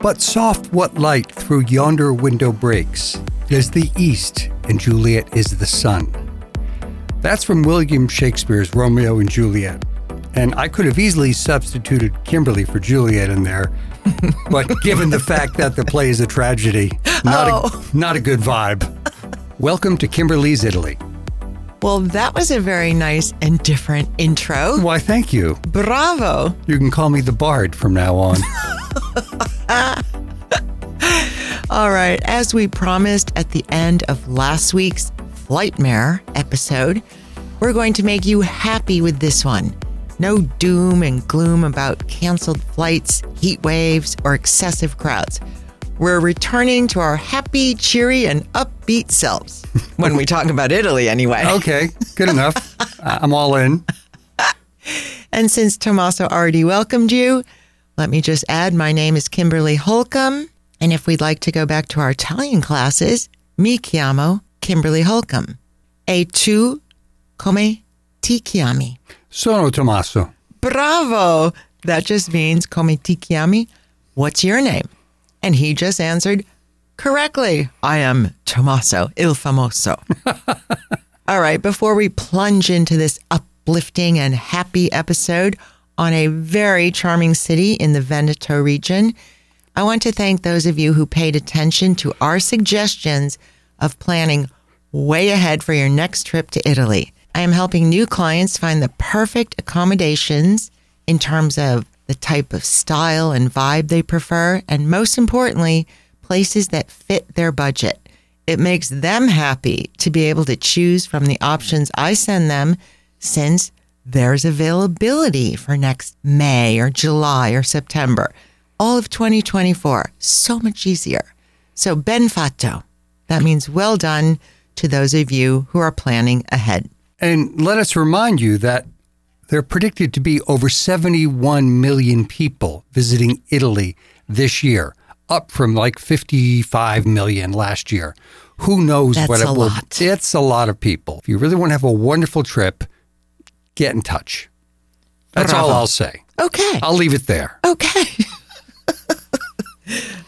But soft what light through yonder window breaks is the east, and Juliet is the sun. That's from William Shakespeare's Romeo and Juliet. And I could have easily substituted Kimberly for Juliet in there, but given the fact that the play is a tragedy, not, Oh. a, not a good vibe. Welcome to Kimberly's Italy. Well, that was a very nice and different intro. Why, thank you. Bravo. You can call me the Bard from now on. All right. As we promised at the end of last week's Flightmare episode, we're going to make you happy with this one. No doom and gloom about canceled flights, heat waves, or excessive crowds. We're returning to our happy, cheery, and upbeat selves when we talk about Italy, anyway. Okay, good enough. I'm all in. And since Tommaso already welcomed you, let me just add my name is Kimberly Holcomb. And if we'd like to go back to our Italian classes, mi chiamo Kimberly Holcomb. E tu come ti chiami? Sono Tommaso. Bravo! That just means come ti chiami? What's your name? And he just answered correctly. I am Tommaso il famoso. All right, before we plunge into this uplifting and happy episode on a very charming city in the Veneto region, I want to thank those of you who paid attention to our suggestions of planning way ahead for your next trip to Italy. I am helping new clients find the perfect accommodations in terms of the type of style and vibe they prefer, and most importantly, places that fit their budget. It makes them happy to be able to choose from the options I send them since there's availability for next May or July or September. All of 2024. So much easier. So, ben fatto. That means well done to those of you who are planning ahead. And let us remind you that there are predicted to be over 71 million people visiting Italy this year, up from like 55 million last year. Who knows That's what it will lot. It's a lot of people. If you really want to have a wonderful trip, get in touch. That's all I'll say. Okay. I'll leave it there. Okay.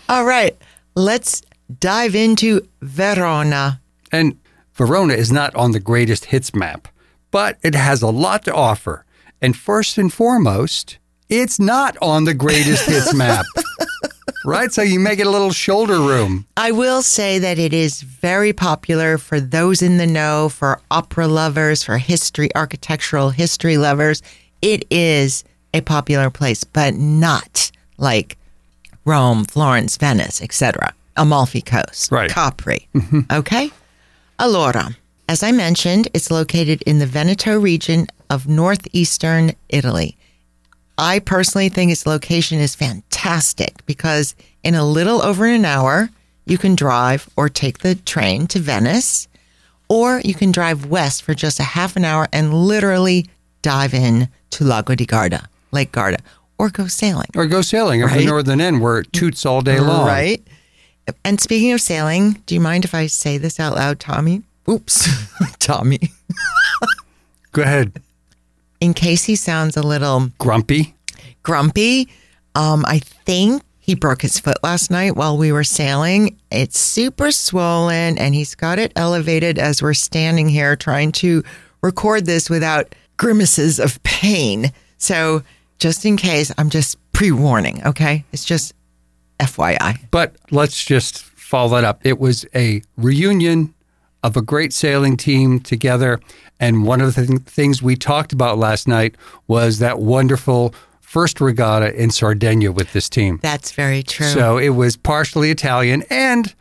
All right. Let's dive into Verona. And Verona is not on the greatest hits map, but it has a lot to offer. And first and foremost, it's not on the greatest hits map. Right? So you make it a little shoulder room. I will say that it is very popular for those in the know, for opera lovers, for history, architectural history lovers. It is a popular place, but not like Rome, Florence, Venice, etc. Amalfi Coast, Right. Capri. Mm-hmm. Okay? Allora, as I mentioned, it's located in the Veneto region of northeastern Italy. I personally think its location is fantastic because in a little over an hour, you can drive or take the train to Venice, or you can drive west for just a half an hour and literally dive in to Lago di Garda, Lake Garda, or go sailing. Or go sailing up the northern end where it toots all day long. Right. And speaking of sailing, do you mind if I say this out loud, Tommy? Oops, Tommy. Go ahead. In case he sounds a little Grumpy. grumpy. Um, I think he broke his foot last night while we were sailing. It's super swollen and he's got it elevated as we're standing here trying to record this without grimaces of pain. So, just in case, I'm just pre warning, okay? It's just FYI. But let's just follow that up. It was a reunion of a great sailing team together. And one of the th- things we talked about last night was that wonderful first regatta in Sardinia with this team. That's very true. So it was partially Italian. And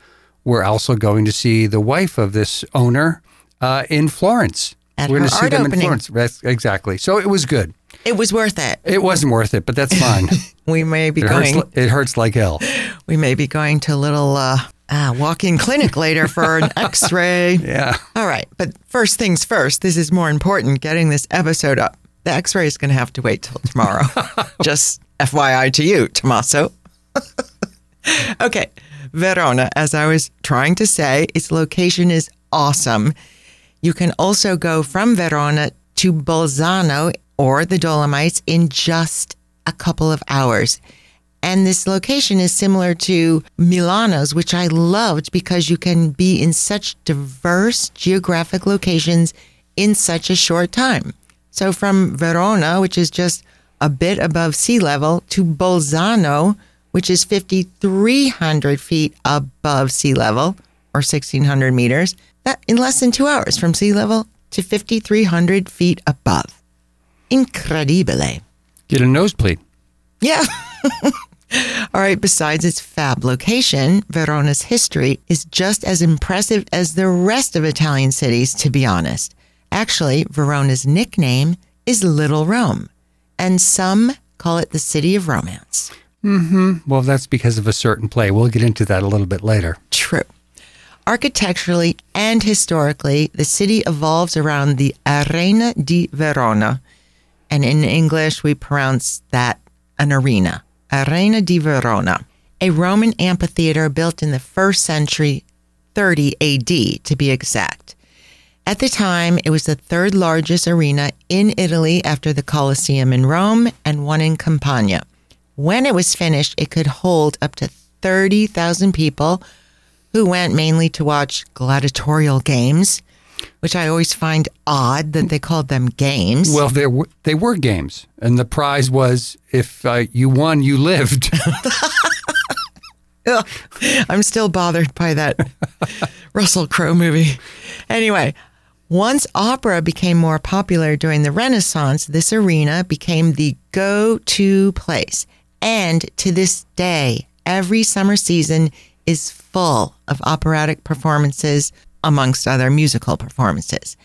we're also going to see the wife of this owner uh, in Florence. At we're going to see them in. Florence. That's, exactly. So it was good. it was worth it. It wasn't worth it, but that's fine. We may be It going. li- it hurts like hell. We may be going to a little uh, uh, walk-in clinic later for an X-ray. Yeah. All right, but first things first. This is more important. Getting this episode up. The X-ray is going to have to wait till tomorrow. Just FYI to you, Tommaso. okay, Verona. As I was trying to say, its location is awesome. You can also go from Verona to Bolzano or the Dolomites in just a couple of hours. And this location is similar to Milano's, which I loved because you can be in such diverse geographic locations in such a short time. So from Verona, which is just a bit above sea level, to Bolzano, which is 5,300 feet above sea level or 1,600 meters, that in less than two hours from sea level to 5,300 feet above. Incredibile. Get a nosebleed. Yeah. All right, besides its fab location, Verona's history is just as impressive as the rest of Italian cities, to be honest. Actually, Verona's nickname is Little Rome, and some call it the city of romance. Hmm. Well, that's because of a certain play. We'll get into that a little bit later. True. Architecturally and historically, the city evolves around the Arena di Verona, and in English, we pronounce that an arena. Arena di Verona, a Roman amphitheater built in the first century, 30 AD to be exact. At the time, it was the third largest arena in Italy after the Colosseum in Rome and one in Campania. When it was finished, it could hold up to 30,000 people who went mainly to watch gladiatorial games, which I always find odd that they called them games. Well, there were, they were games, and the prize was if uh, you won, you lived. I'm still bothered by that Russell Crowe movie. Anyway, once opera became more popular during the Renaissance, this arena became the go to place. And to this day, every summer season is full of operatic performances, amongst other musical performances.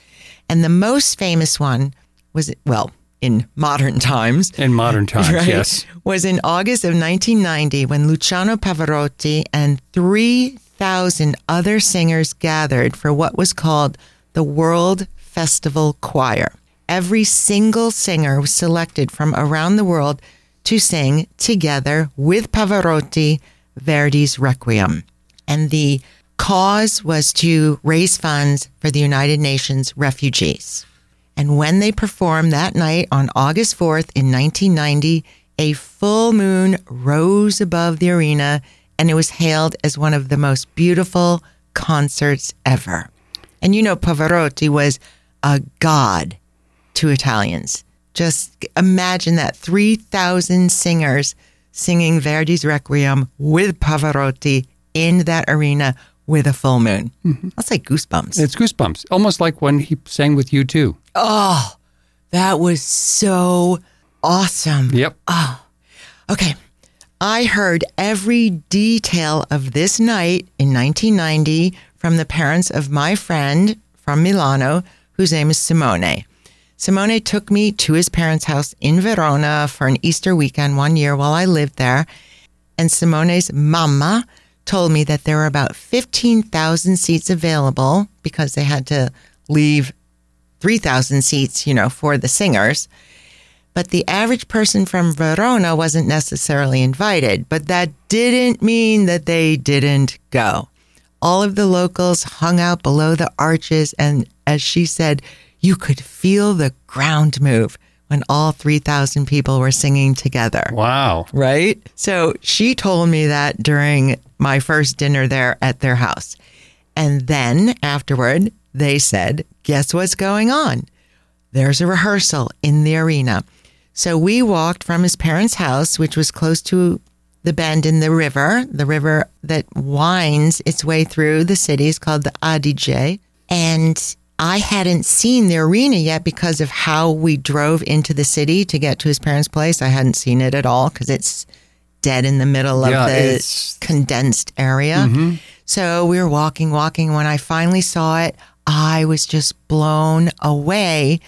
And the most famous one was, well, in modern times, In modern times, right, yes. was in August of 1990 when Luciano Pavarotti and 3,000 other singers gathered for what was called the World Festival Choir. Every single singer was selected from around the world to sing together with Pavarotti Verdi's Requiem. And the cause was to raise funds for the United Nations refugees. And when they performed that night on August 4th in 1990, a full moon rose above the arena and it was hailed as one of the most beautiful concerts ever. And you know, Pavarotti was a god to Italians. Just imagine that 3,000 singers singing Verdi's Requiem with Pavarotti in that arena with a full moon. Mm-hmm. That's like goosebumps. It's goosebumps, almost like when he sang with you too. Oh, that was so awesome. Yep. Oh, okay. I heard every detail of this night in 1990 from the parents of my friend from Milano, whose name is Simone. Simone took me to his parents' house in Verona for an Easter weekend one year while I lived there. And Simone's mama told me that there were about 15,000 seats available because they had to leave 3,000 seats, you know, for the singers. But the average person from Verona wasn't necessarily invited, but that didn't mean that they didn't go. All of the locals hung out below the arches, and as she said, you could feel the ground move when all 3,000 people were singing together Wow. right? So she told me that during my first dinner there at their house. And then afterward, they said, Guess what's going on? There's a rehearsal in the arena. So we walked from his parents' house, which was close to the bend in the river, the river that winds its way through the city is called the Adige. And I hadn't seen the arena yet because of how we drove into the city to get to his parents' place. I hadn't seen it at all because it's dead in the middle of Yeah, the it's- condensed area. Mm-hmm. So we were walking, walking. When I finally saw it, I was just blown away.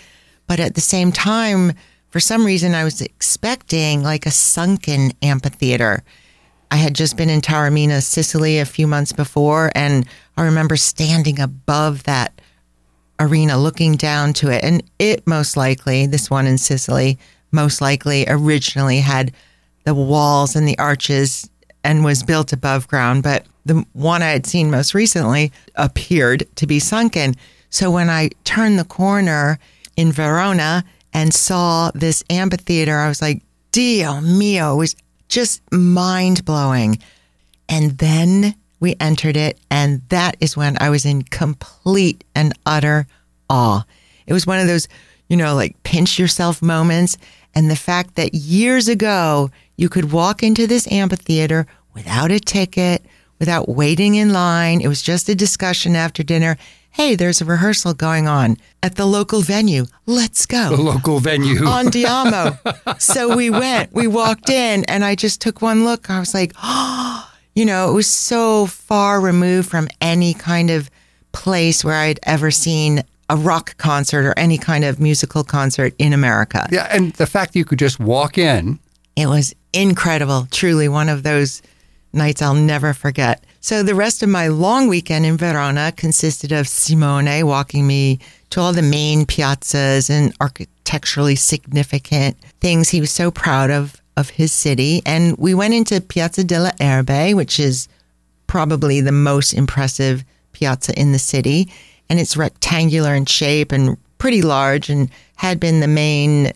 But at the same time, for some reason, I was expecting like a sunken amphitheater. I had just been in Taormina, Sicily a few months before, and I remember standing above that arena looking down to it. And it most likely, this one in Sicily, most likely originally had the walls and the arches and was built above ground. But the one I had seen most recently appeared to be sunken. So when I turned the corner in Verona and saw this amphitheater, I was like, Dio mio, it was just mind blowing. And then we entered it, and that is when I was in complete and utter awe. It was one of those, you know, like pinch yourself moments. And the fact that years ago you could walk into this amphitheater without a ticket, without waiting in line. It was just a discussion after dinner. Hey, there's a rehearsal going on at the local venue. Let's go. The local venue. on Diamo. so we went, we walked in, and I just took one look. I was like, oh, you know, it was so far removed from any kind of place where I'd ever seen a rock concert or any kind of musical concert in America. yeah, and the fact that you could just walk in. It was incredible. Truly one of those nights I'll never forget. So the rest of my long weekend in Verona consisted of Simone walking me to all the main piazzas and architecturally significant things he was so proud of of his city. And we went into Piazza della Erbe, which is probably the most impressive piazza in the city. And it's rectangular in shape and pretty large and had been the main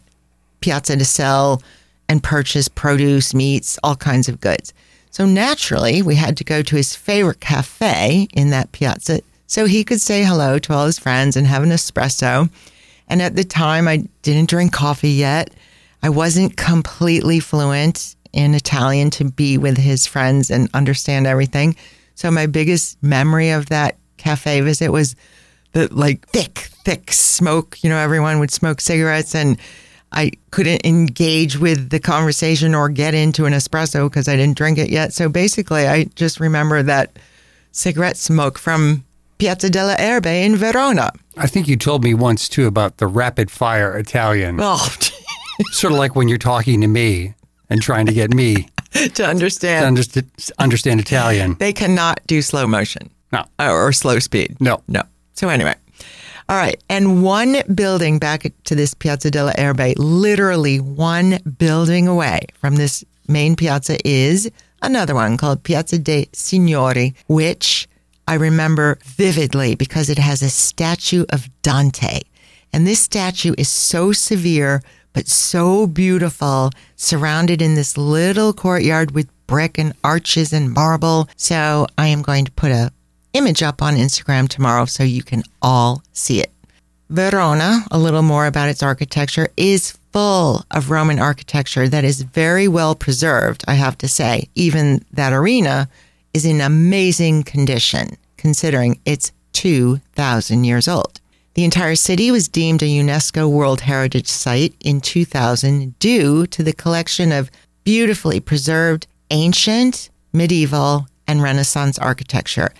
piazza to sell and purchase produce, meats, all kinds of goods. So naturally, we had to go to his favorite cafe in that piazza so he could say hello to all his friends and have an espresso. And at the time, I didn't drink coffee yet. I wasn't completely fluent in Italian to be with his friends and understand everything. So my biggest memory of that cafe visit was the like thick, thick smoke. You know, everyone would smoke cigarettes and I couldn't engage with the conversation or get into an espresso because I didn't drink it yet. So basically, I just remember that cigarette smoke from Piazza della Erbe in Verona. I think you told me once too about the rapid fire Italian. Oh, sort of like when you're talking to me and trying to get me to to understand. understand, understand Italian. They cannot do slow motion No, or, or slow speed. no. No. So anyway, all right. And one building back to this Piazza della Erbe, literally one building away from this main piazza is another one called Piazza dei Signori, which I remember vividly because it has a statue of Dante. And this statue is so severe, but so beautiful, surrounded in this little courtyard with brick and arches and marble. So I am going to put a image up on Instagram tomorrow so you can all see it. Verona, a little more about its architecture, is full of Roman architecture that is very well preserved, I have to say. Even that arena is in amazing condition, considering it's 2,000 years old. The entire city was deemed a UNESCO World Heritage Site in 2000 due to the collection of beautifully preserved ancient, medieval, and Renaissance architecture.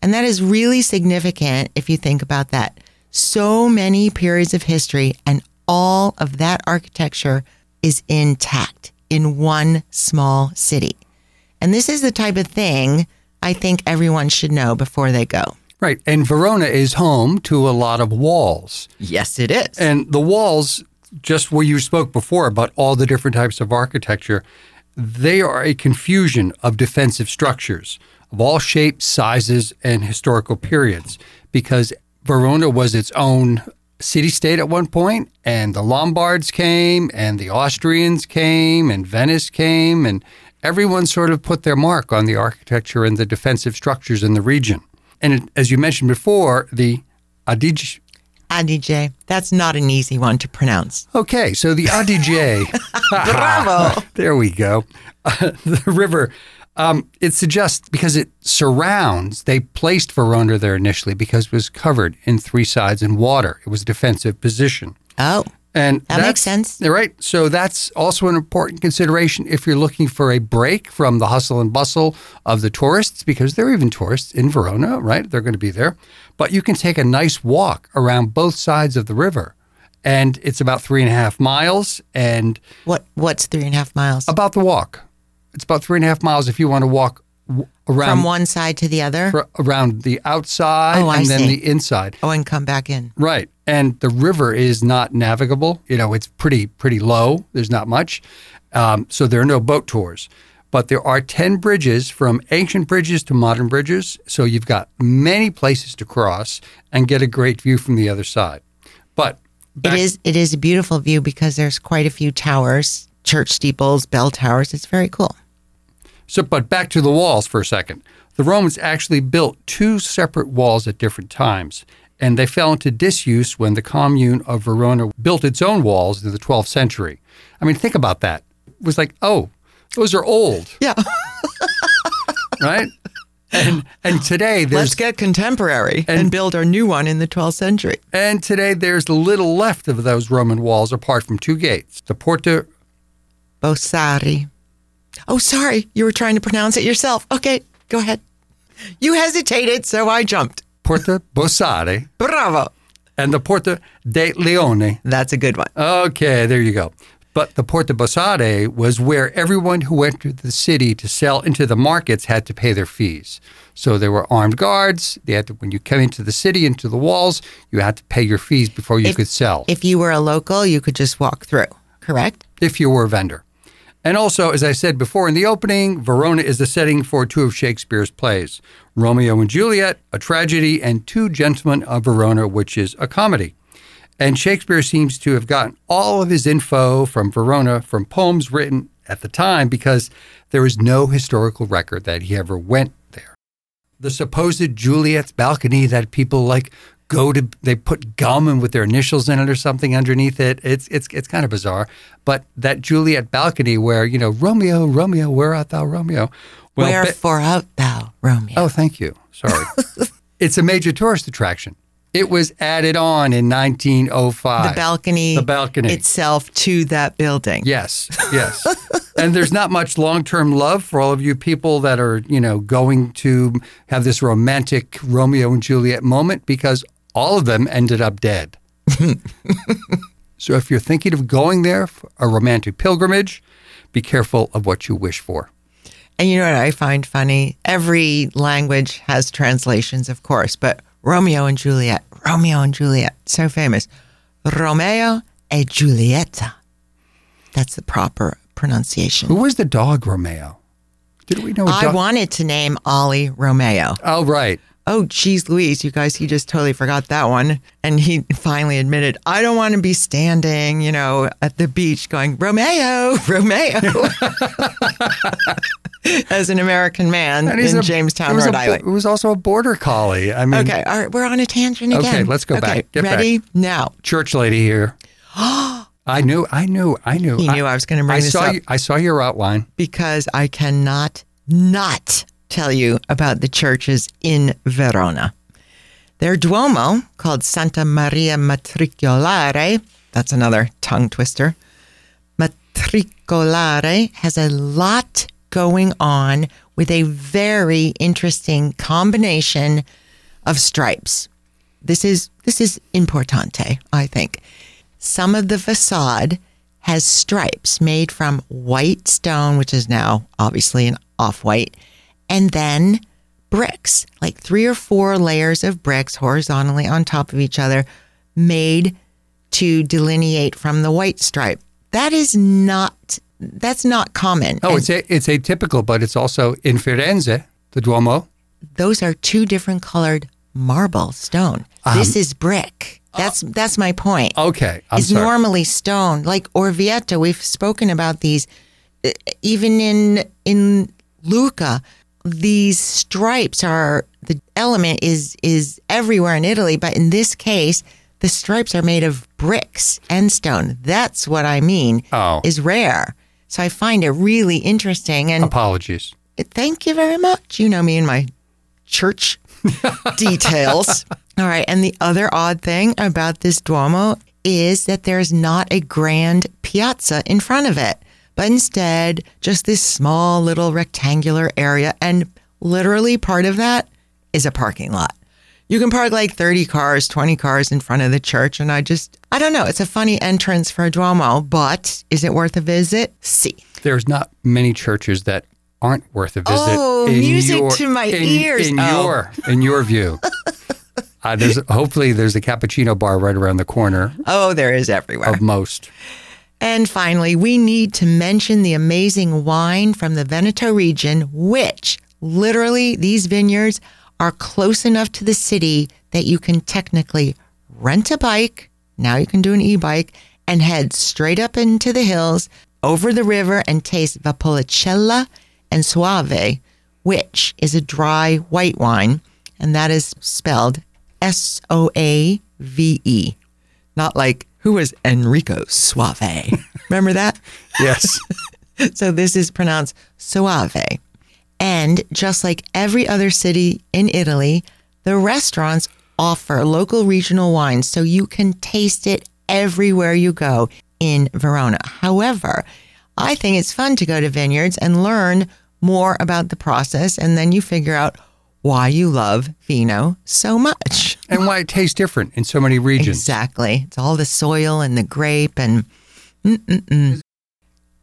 And that is really significant if you think about that. So many periods of history and all of that architecture is intact in one small city. And this is the type of thing I think everyone should know before they go. Right. And Verona is home to a lot of walls. Yes, it is. And the walls, just where you spoke before about all the different types of architecture, they are a confusion of defensive structures of all shapes, sizes, and historical periods because Verona was its own city state at one point, and the Lombards came, and the Austrians came, and Venice came, and everyone sort of put their mark on the architecture and the defensive structures in the region. And as you mentioned before, the Adige Adige. That's not an easy one to pronounce. Okay, so the Adige. Bravo. there we go. the river. Um, it suggests because it surrounds. They placed Verona there initially because it was covered in three sides in water. It was a defensive position, Oh, and That makes sense. Right. So that's also an important consideration if you're looking for a break from the hustle and bustle of the tourists, because there are even tourists in Verona, right? They're going to be there, but you can take a nice walk around both sides of the river, and it's about three and a half miles, and what? What's three and a half miles about the walk. It's about three and a half miles if you want to walk w- around from one side to the other? around the outside Oh, I and then see. the inside. oh, and come back in. Right. And the river is not navigable. You know, it's pretty pretty low. There's not much. Um, so there are no boat tours. But there are 10 bridges from ancient bridges to modern bridges. So you've got many places to cross and get a great view from the other side. But It is. It is a beautiful view because there's quite a few towers church steeples, bell towers. It's very cool. So, but back to the walls for a second. The Romans actually built two separate walls at different times, and they fell into disuse when the commune of Verona built its own walls in the 12th century. I mean, think about that. It was like, oh, those are old, Yeah. right? And and today there's Let's get contemporary and, And- build our new one in the 12th century. and today there's little left of those Roman walls apart from two gates. The Porta Bossari. Oh, sorry. You were trying to pronounce it yourself. Okay, go ahead. You hesitated, so I jumped. Porta Bossare Bravo. and the Porta de Leone. That's a good one. Okay, there you go. But the Porta Bossade was where everyone who entered the city to sell into the markets had to pay their fees. So there were armed guards. They had to, when you came into the city, into the walls, you had to pay your fees before you If- could sell, If you were a local, you could just walk through, correct? If you were a vendor. And also, as I said before in the opening, Verona is the setting for two of Shakespeare's plays Romeo and Juliet, a tragedy, and Two Gentlemen of Verona, which is a comedy. And Shakespeare seems to have gotten all of his info from Verona from poems written at the time because there is no historical record that he ever went there. The supposed Juliet's balcony that people like go to, they put gum and with their initials in it or something underneath it. It's it's it's kind of bizarre. But that Juliet balcony where you know Romeo, Romeo, where art thou, Romeo? Well, Be- Wherefore art thou, Romeo? Oh, thank you. Sorry. it's a major tourist attraction. It was added on in 1905. the balcony, The balcony. itself to that building. Yes, yes. and there's not much long-term love for all of you people that are, you know, going to have this romantic Romeo and Juliet moment because all of them ended up dead. so if you're thinking of going there for a romantic pilgrimage, be careful of what you wish for. And you know what I find funny? Every language has translations, of course, but Romeo and Juliet, Romeo and Juliet, so famous. Romeo e Giulietta. That's the proper pronunciation. Who was the dog Romeo? Did we know a I dog? I wanted to name Ollie Romeo. oh, right. Oh, geez, Louise, you guys, he just totally forgot that one. And he finally admitted, I don't want to be standing, you know, at the beach going, Romeo, Romeo. As an American man in a- Jamestown, it was Rhode a, Island. It was also a border collie. I mean, Okay, all right, we're on a tangent again. Okay, let's go back. Get back. ready now. church lady here. I knew, I knew, I knew. He knew I was gonna bring I this saw up. You, I saw your outline. because I cannot not tell you about the churches in Verona. Their Duomo, called Santa Maria Matricolare, that's another tongue twister. Matricolare has a lot going on with a very interesting combination of stripes. This is this is importante, I think. Some of the facade has stripes made from white stone, which is now obviously an off-white, and then bricks, like three or four layers of bricks horizontally on top of each other, made to delineate from the white stripe. That is not that's not common. Oh, And it's a, it's atypical, but it's also in Firenze, the Duomo. those are two different colored marble stone. this is brick. That's that's my point. Okay, I'm is sorry. normally stone, like Orvieto. We've spoken about these, uh, even in in Lucca. These stripes are the element is is everywhere in Italy, but in this case, the stripes are made of bricks and stone. That's what I mean. Oh. is rare. So I find it really interesting, and Apologies. Thank you very much. You know me and my church details. All right. And the other odd thing about this Duomo is that there's not a grand piazza in front of it, but instead just this small little rectangular area. And literally part of that is a parking lot. You can park like 30 cars, 20 cars in front of the church. And I just, I don't know. It's a funny entrance for a Duomo, but is it worth a visit? See. There's not many churches that aren't worth a visit. Oh, music your- to my in, ears. In Oh. your in your view. Uh, there's hopefully there's a cappuccino bar right around the corner Oh, there is everywhere. of most. And finally, we need to mention the amazing wine from the Veneto region, which literally these vineyards are close enough to the city that you can technically rent a bike. Now you can do an e bike and head straight up into the hills over the river and taste Valpolicella and Soave, which is a dry white wine, and that is spelled S O A V E. Not like who was Enrico Suave. Remember that? Yes. So this is pronounced Suave. And just like every other city in Italy, the restaurants offer local regional wines so you can taste it everywhere you go in Verona. However, I think it's fun to go to vineyards and learn more about the process and then you figure out why you love vino so much. And why it tastes different in so many regions. Exactly. It's all the soil and the grape and mm-mm-mm.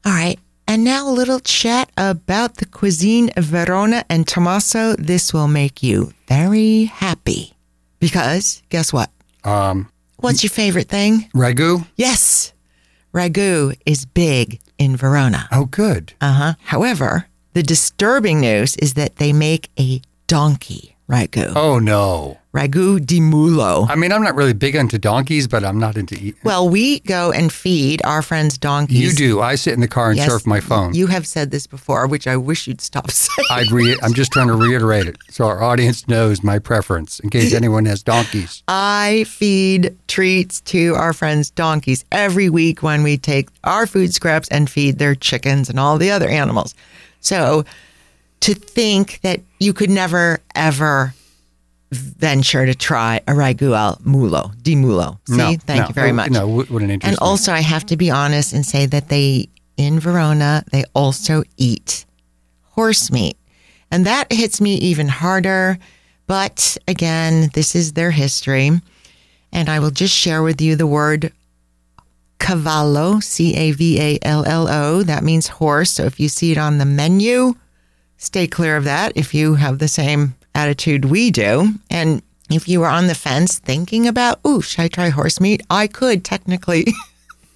All right. And now a little chat about the cuisine of Verona and Tommaso. This will make you very happy because guess what? Um, What's your favorite thing? ragu? Yes. Ragu is big in Verona. Oh, good. Uh huh. However, the disturbing news is that they make a donkey ragu. Oh, no. Ragu di mulo. I mean, I'm not really big into donkeys, but I'm not into eating. Well, we go and feed our friends donkeys. You do. I sit in the car and Yes, surf my phone. You have said this before, which I wish you'd stop saying. I'd re- I'm just trying to reiterate it so our audience knows my preference in case anyone has donkeys. I feed treats to our friends donkeys every week when we take our food scraps and feed their chickens and all the other animals. So to think that you could never, ever venture to try a ragu al mulo, di mulo. See, no, thank no. you very much. No, what an interesting. And also, I have to be honest and say that they, in Verona, they also eat horse meat. And that hits me even harder. But again, this is their history. And I will just share with you the word cavallo, C A V A L L O. That means horse. So if you see it on the menu, stay clear of that if you have the same attitude we do. And if you were on the fence thinking about, ooh, should I try horse meat? I could technically,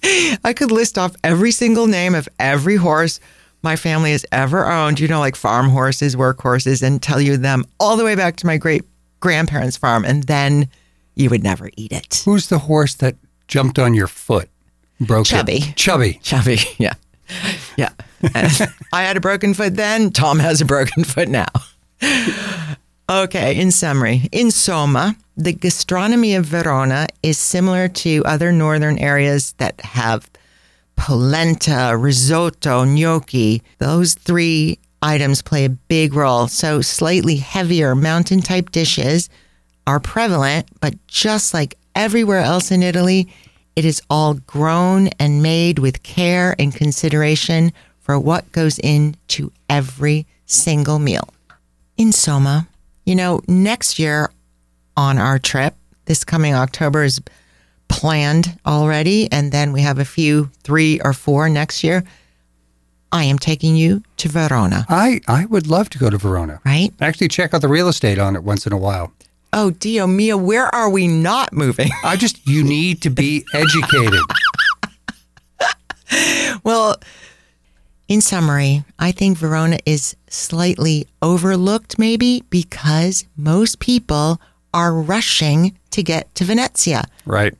I could list off every single name of every horse my family has ever owned, you know, like farm horses, work horses, and tell you them all the way back to my great grandparents' farm. And then you would never eat it. Who's the horse that jumped on your foot? Broke Chubby. It? Chubby. Chubby, yeah. Yeah. I had a broken foot then. Tom has a broken foot now. Okay, in summary, in Soma, the gastronomy of Verona is similar to other northern areas that have polenta, risotto, gnocchi. Those three items play a big role. So, slightly heavier mountain type dishes are prevalent, but just like everywhere else in Italy, it is all grown and made with care and consideration for what goes into every single meal. In Soma, you know, next year on our trip, this coming October is planned already, and then we have a few, three or four next year. I am taking you to Verona, I, I would love to go to Verona. right? Actually, check out the real estate on it once in a while. Oh, Dio mia, where are we not moving? I just, you need to be educated. Well, in summary, I think Verona is slightly overlooked, maybe because most people are rushing to get to Venezia. Right.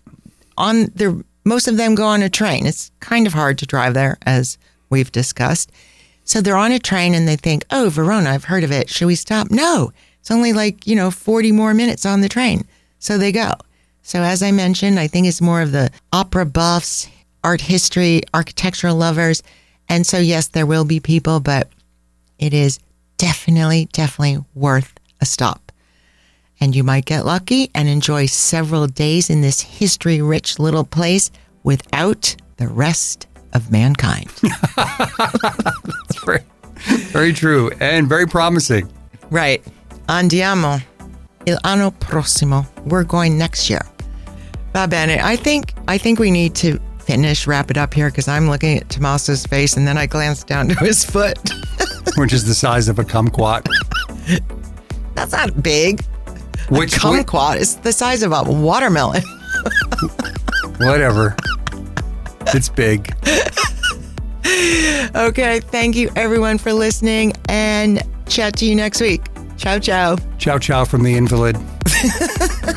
On the most of them go on a train. It's kind of hard to drive there, as we've discussed. So they're on a train and they think, "Oh, Verona, I've heard of it. Should we stop?" No, it's only like you know forty more minutes on the train. So they go. So as I mentioned, I think it's more of the opera buffs, art history, architectural lovers. And so, yes, there will be people, but it is definitely, definitely worth a stop. And you might get lucky and enjoy several days in this history rich little place without the rest of mankind. It's very, very true and very promising. right. Andiamo. Il anno prossimo. We're going next year. Va bene. I think I think we need to finish, wrap it up here because I'm looking at Tommaso's face and then I glance down to his foot. Which is the size of a kumquat. That's not big. Which, Kumquat is the size of a watermelon. whatever. It's big. Okay, thank you everyone for listening and chat to you next week. Ciao, ciao. Ciao, ciao from the invalid.